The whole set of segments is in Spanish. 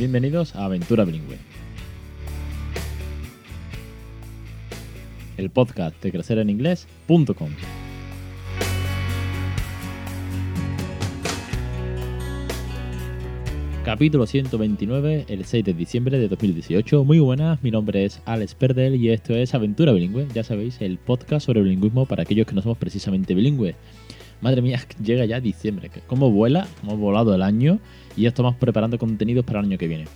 Bienvenidos a Aventura Bilingüe. El podcast de crecereninglés.com. Capítulo 129, el 6 de diciembre de 2018. Muy buenas, mi nombre es Alex Perdel y esto es Aventura Bilingüe. Ya sabéis, el podcast sobre bilingüismo para aquellos que no somos precisamente bilingües. Madre mía, llega ya diciembre. ¿Cómo vuela? Hemos volado el año y ya estamos preparando contenidos para el año que viene.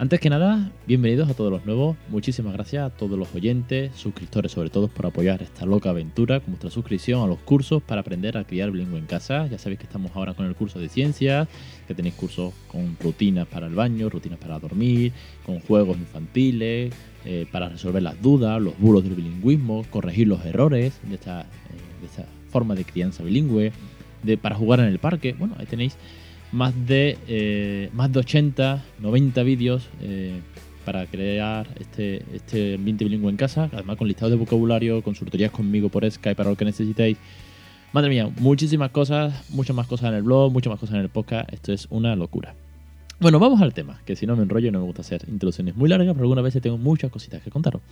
Antes que nada, bienvenidos a todos los nuevos. Muchísimas gracias a todos los oyentes, suscriptores sobre todo, por apoyar esta loca aventura con vuestra suscripción a los cursos para aprender a criar bilingüe en casa. Ya sabéis que estamos ahora con el curso de ciencias, que tenéis cursos con rutinas para el baño, rutinas para dormir, con juegos infantiles, eh, para resolver las dudas, los bulos del bilingüismo, corregir los errores de esta, eh, de esta forma de crianza bilingüe, de, para jugar en el parque. Bueno, ahí tenéis más de, eh, más de 80, 90 vídeos eh, para crear este, este ambiente bilingüe en casa, además con listados de vocabulario, consultorías conmigo por Skype para lo que necesitéis. Madre mía, muchísimas cosas, muchas más cosas en el blog, muchas más cosas en el podcast, esto es una locura. Bueno, vamos al tema, que si no me enrollo no me gusta hacer introducciones muy largas, pero algunas veces tengo muchas cositas que contaros.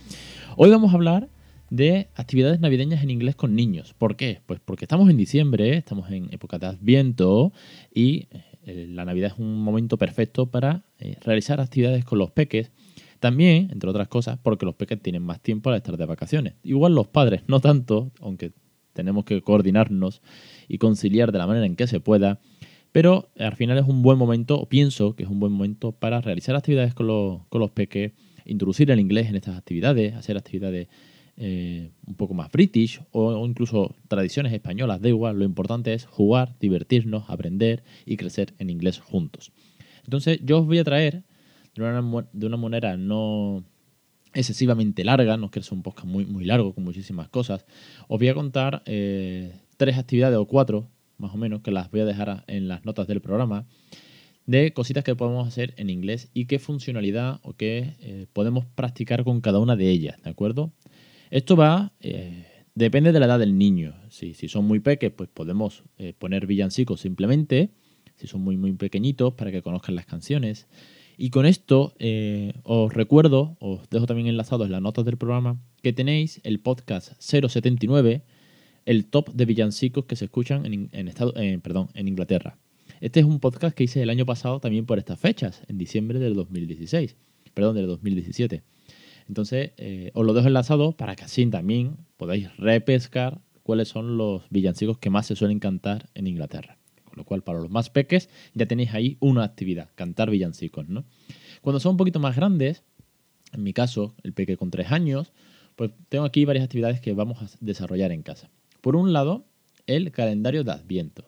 Hoy vamos a hablar de actividades navideñas en inglés con niños. ¿Por qué? Pues porque estamos en diciembre, estamos en época de Adviento y eh, la Navidad es un momento perfecto para eh, realizar actividades con los peques. También, entre otras cosas, porque los peques tienen más tiempo al estar de vacaciones. Igual los padres, no tanto, aunque tenemos que coordinarnos y conciliar de la manera en que se pueda. Pero al final es un buen momento, o pienso que es un buen momento para realizar actividades con los, con los peques, introducir el inglés en estas actividades, hacer actividades eh, un poco más british o, incluso tradiciones españolas, da igual, lo importante es jugar, divertirnos, aprender y crecer en inglés juntos. Entonces yo os voy a traer de una, de una manera no excesivamente larga, no quiero ser un podcast muy, muy largo con muchísimas cosas, os voy a contar eh, tres actividades o cuatro, más o menos, que las voy a dejar en las notas del programa, de cositas que podemos hacer en inglés y qué funcionalidad o qué eh, podemos practicar con cada una de ellas, ¿de acuerdo? Esto va, eh, depende de la edad del niño. Si, son muy pequeños, pues podemos eh, poner villancicos simplemente. Si son muy, muy pequeñitos, para que conozcan las canciones. Y con esto eh, os recuerdo, os dejo también enlazado en las notas del programa, que tenéis el podcast 079, el top de villancicos que se escuchan en, en, estado, perdón, en Inglaterra. Este es un podcast que hice el año pasado también por estas fechas, en diciembre del 2016, perdón, del 2017. Entonces, eh, os lo dejo enlazado para que así también podáis repescar cuáles son los villancicos que más se suelen cantar en Inglaterra. Con lo cual, para los más peques, ya tenéis ahí una actividad, cantar villancicos, ¿no? Cuando son un poquito más grandes, en mi caso, el peque con tres años, pues tengo aquí varias actividades que vamos a desarrollar en casa. Por un lado, el calendario de Adviento.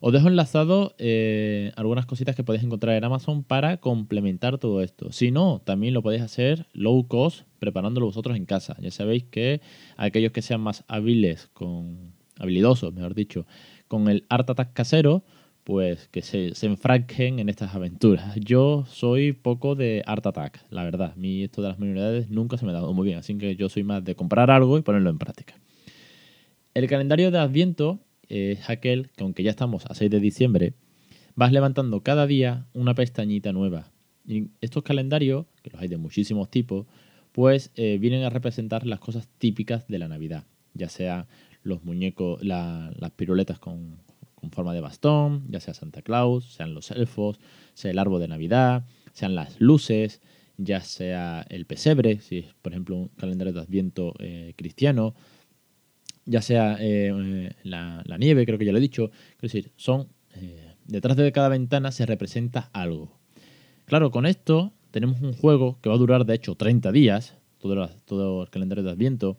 Os dejo enlazado eh, algunas cositas que podéis encontrar en Amazon para complementar todo esto. Si no, también lo podéis hacer low cost preparándolo vosotros en casa. Ya sabéis que aquellos que sean más hábiles, con, habilidosos, mejor dicho, con el Art Attack casero, pues que se, se enfrasquen en estas aventuras. Yo soy poco de Art Attack, la verdad. A mí esto de las manualidades nunca se me ha dado muy bien, así que yo soy más de comprar algo y ponerlo en práctica. El calendario de Adviento es aquel que aunque ya estamos a 6 de diciembre, vas levantando cada día una pestañita nueva. Y estos calendarios, que los hay de muchísimos tipos, pues eh, vienen a representar las cosas típicas de la Navidad, ya sea los muñecos, las piruletas con, con, forma de bastón, ya sea Santa Claus, sean los elfos, sea el árbol de Navidad, sean las luces, ya sea el pesebre, si es por ejemplo un calendario de Adviento eh, cristiano, ya sea eh, la, nieve, creo que ya lo he dicho. Es decir, son. Eh, detrás de cada ventana se representa algo. Claro, con esto tenemos un juego que va a durar de hecho 30 días, todo, el calendario de Adviento,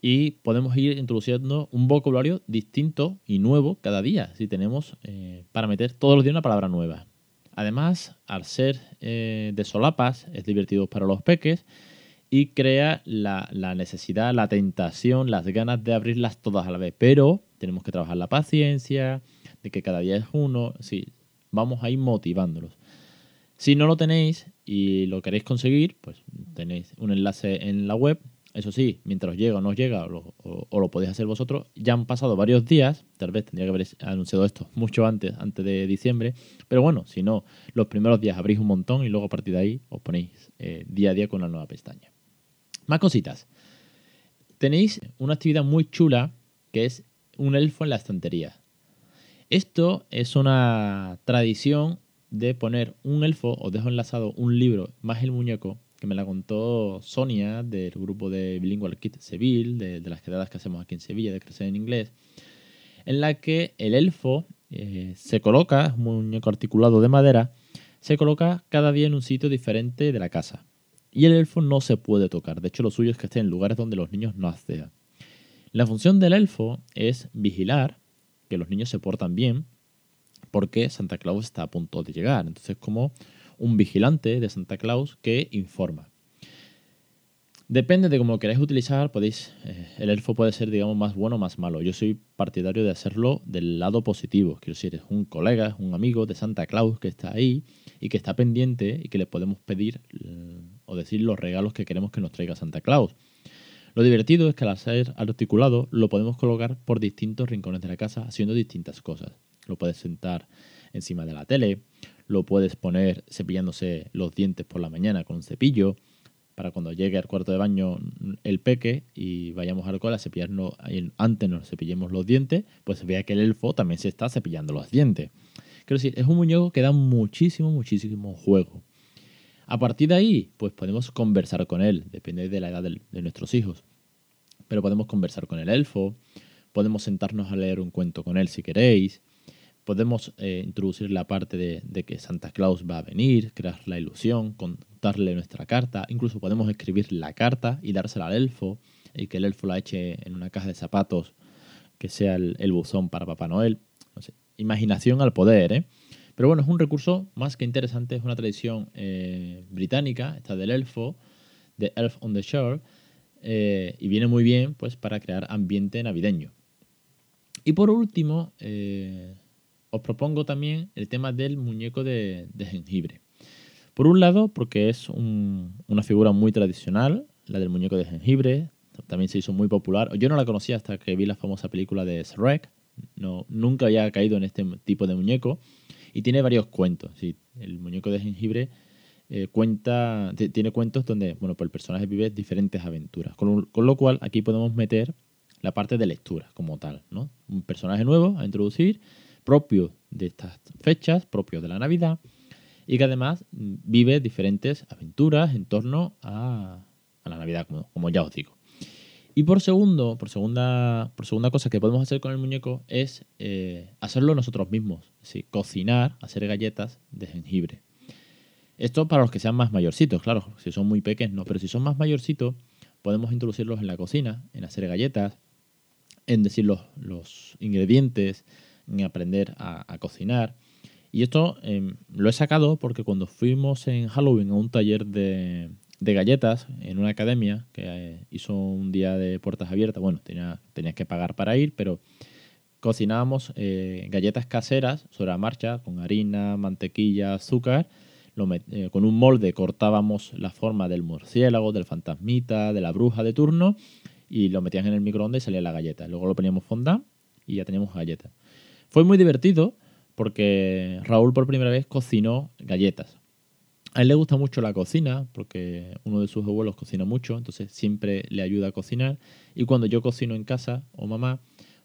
y podemos ir introduciendo un vocabulario distinto y nuevo cada día, si tenemos eh, para meter todos los días una palabra nueva. Además, al ser de solapas, es divertido para los peques y crea la, necesidad, la tentación, las ganas de abrirlas todas a la vez. Pero tenemos que trabajar la paciencia, de que cada día es uno, sí, vamos a ir motivándolos. Si no lo tenéis y lo queréis conseguir, pues tenéis un enlace en la web Eso sí, mientras llega o no llega, o, lo podéis hacer vosotros, ya han pasado varios días, tal vez tendría que haber anunciado esto mucho antes, antes de diciembre, pero bueno, si no, los primeros días abrís un montón y luego a partir de ahí os ponéis eh, día a día con una nueva pestaña. Más cositas. Tenéis una actividad muy chula que es un elfo en la estantería. Esto es una tradición de poner un elfo, os dejo enlazado un libro más el muñeco que me la contó Sonia del grupo de Bilingual Kit Seville, de, las quedadas que hacemos aquí en Sevilla de crecer en inglés, en la que el elfo eh, se coloca, un muñeco articulado de madera, se coloca cada día en un sitio diferente de la casa. Y el elfo no se puede tocar, de hecho lo suyo es que esté en lugares donde los niños no accedan. La función del elfo es vigilar que los niños se portan bien, porque Santa Claus está a punto de llegar. Entonces, como un vigilante de Santa Claus que informa. Depende de cómo queráis utilizar, podéis, eh, el elfo puede ser, digamos, más bueno o más malo. Yo soy partidario de hacerlo del lado positivo. Quiero decir, es un colega, un amigo de Santa Claus que está ahí y que está pendiente y que le podemos pedir o decir los regalos que queremos que nos traiga Santa Claus. Lo divertido es que al ser articulado lo podemos colocar por distintos rincones de la casa haciendo distintas cosas. Lo puedes sentar encima de la tele, lo puedes poner cepillándose los dientes por la mañana con un cepillo, para cuando llegue al cuarto de baño el peque y vayamos al cola a cepillarnos, antes nos cepillemos los dientes, pues vea que el elfo también se está cepillando los dientes. Quiero decir, es un muñeco que da muchísimo, muchísimo juego. A partir de ahí, pues podemos conversar con él, depende de la edad de nuestros hijos. Pero podemos conversar con el elfo, podemos sentarnos a leer un cuento con él si queréis, Podemos eh, introducir la parte de, que Santa Claus va a venir, crear la ilusión, contarle nuestra carta. Incluso podemos escribir la carta y dársela al elfo y que el elfo la eche en una caja de zapatos que sea el, buzón para Papá Noel. imaginación al poder, ¿eh? Pero bueno, es un recurso más que interesante, es una tradición eh, británica, esta del elfo, de Elf on the Shore, eh, y viene muy bien pues para crear ambiente navideño. Y por último, os propongo también el tema del muñeco de, jengibre. Por un lado, porque es una figura muy tradicional, la del muñeco de jengibre, también se hizo muy popular. Yo no la conocía hasta que vi la famosa película de Shrek, no, nunca había caído en este tipo de muñeco, y tiene varios cuentos. el muñeco de jengibre eh, cuenta, tiene cuentos donde bueno, pues el personaje vive diferentes aventuras, con, con, lo cual aquí podemos meter la parte de lectura como tal, ¿no? Un personaje nuevo a introducir propio de estas fechas, propio de la Navidad, y que además vive diferentes aventuras en torno a, la Navidad, como, ya os digo. Y por segundo, por segunda, por segunda cosa que podemos hacer con el muñeco es eh, hacerlo nosotros mismos, es cocinar, hacer galletas de jengibre. Esto para los que sean más mayorcitos, claro, si son muy pequeños, no, pero si son más mayorcitos, podemos introducirlos en la cocina, en hacer galletas, en decir los, los ingredientes, en aprender a, cocinar. Y esto em, lo he sacado porque cuando fuimos en Halloween a un taller de, galletas en una academia que eh, hizo un día de puertas abiertas, bueno, tenía, tenías que pagar para ir, pero cocinábamos eh, galletas caseras sobre la marcha con harina, mantequilla, azúcar. Eh, con un molde cortábamos la forma del murciélago, del fantasmita, de la bruja de turno y lo metías en el microondas y salía la galleta. Luego lo poníamos fondant y ya teníamos galletas. Fue muy divertido porque Raúl por primera vez cocinó galletas. A él le gusta mucho la cocina porque uno de sus abuelos cocina mucho, entonces siempre le ayuda a cocinar. Y cuando yo cocino en casa o mamá,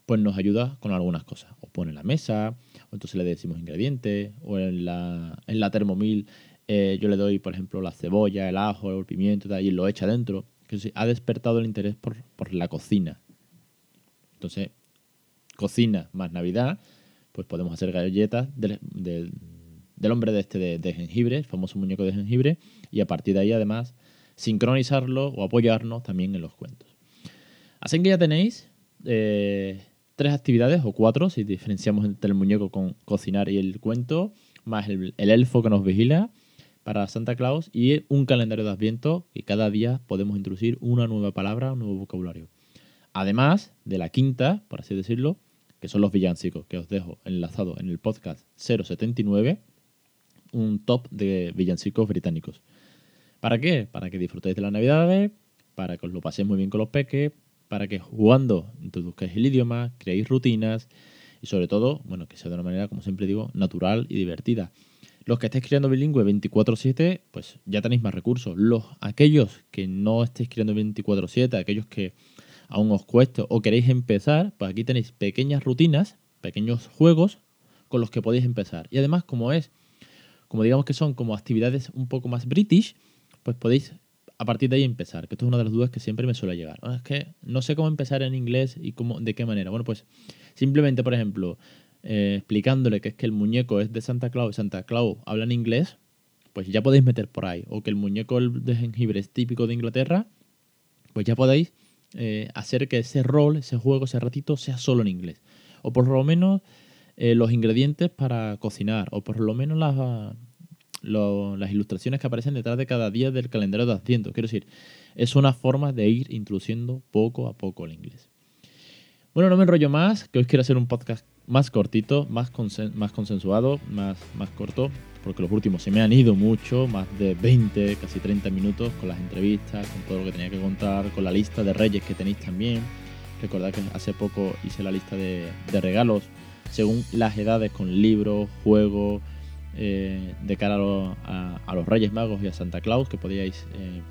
pues nos ayuda con algunas cosas. O pone la mesa, o entonces le decimos ingredientes, o en la, en la Thermomil eh, yo le doy, por ejemplo, la cebolla, el ajo, el pimiento y, y lo echa dentro. Que ha despertado el interés por, por la cocina. Entonces, cocina más Navidad pues podemos hacer galletas del, hombre de este de, jengibre, el famoso muñeco de jengibre, y a partir de ahí además sincronizarlo o apoyarnos también en los cuentos. Así que ya tenéis eh, tres actividades o cuatro, si diferenciamos entre el muñeco con cocinar y el cuento, más el, el elfo que nos vigila para Santa Claus y un calendario de Adviento y cada día podemos introducir una nueva palabra, un nuevo vocabulario. Además de la quinta, por así decirlo, que son los villancicos, que os dejo enlazado en el podcast 079, un top de villancicos británicos. ¿Para qué? Para que disfrutéis de la Navidad, para que os lo paséis muy bien con los peques, para que jugando introduzcáis el idioma, creéis rutinas y sobre todo, bueno, que sea de una manera, como siempre digo, natural y divertida. Los que estéis creando bilingüe 24/7, pues ya tenéis más recursos. Los aquellos que no estéis creando 24/7, aquellos que aún os cueste o queréis empezar, pues aquí tenéis pequeñas rutinas, pequeños juegos con los que podéis empezar. Y además, como es, como digamos que son como actividades un poco más british, pues podéis a partir de ahí empezar, que esto es una de las dudas que siempre me suele llegar. Es que no sé cómo empezar en inglés y cómo, de qué manera. Bueno, pues simplemente, por ejemplo, eh, explicándole que es que el muñeco es de Santa Claus y Santa Claus habla en inglés, pues ya podéis meter por ahí. O que el muñeco de jengibre es típico de Inglaterra, pues ya podéis eh, hacer que ese rol, ese juego, ese ratito sea solo en inglés. O por lo menos eh, los ingredientes para cocinar, o por lo menos las, las ilustraciones que aparecen detrás de cada día del calendario de Adviento. Quiero decir, es una forma de ir introduciendo poco a poco el inglés. Bueno, no me enrollo más, que hoy quiero hacer un podcast más cortito, más, más consensuado, más, más corto, porque los últimos se me han ido mucho, más de 20, casi 30 minutos con las entrevistas, con todo lo que tenía que contar, con la lista de reyes que tenéis también. Recordad que hace poco hice la lista de regalos según las edades con libros, juegos, eh, de cara a, los Reyes Magos y a Santa Claus, que podíais eh,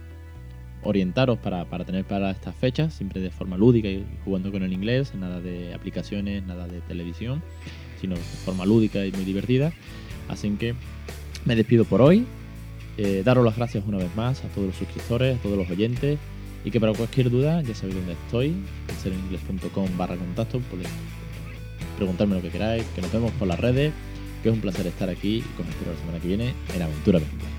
orientaros para, tener para estas fechas, siempre de forma lúdica y jugando con el inglés, nada de aplicaciones, nada de televisión, sino de forma lúdica y muy divertida. Así que me despido por hoy. Eh, daros las gracias una vez más a todos los suscriptores, a todos los oyentes y que para cualquier duda ya sabéis dónde estoy, en sereningles.com barra contacto, podéis preguntarme lo que queráis, que nos vemos por las redes que es un placer estar aquí y con la semana que viene en Aventura 20.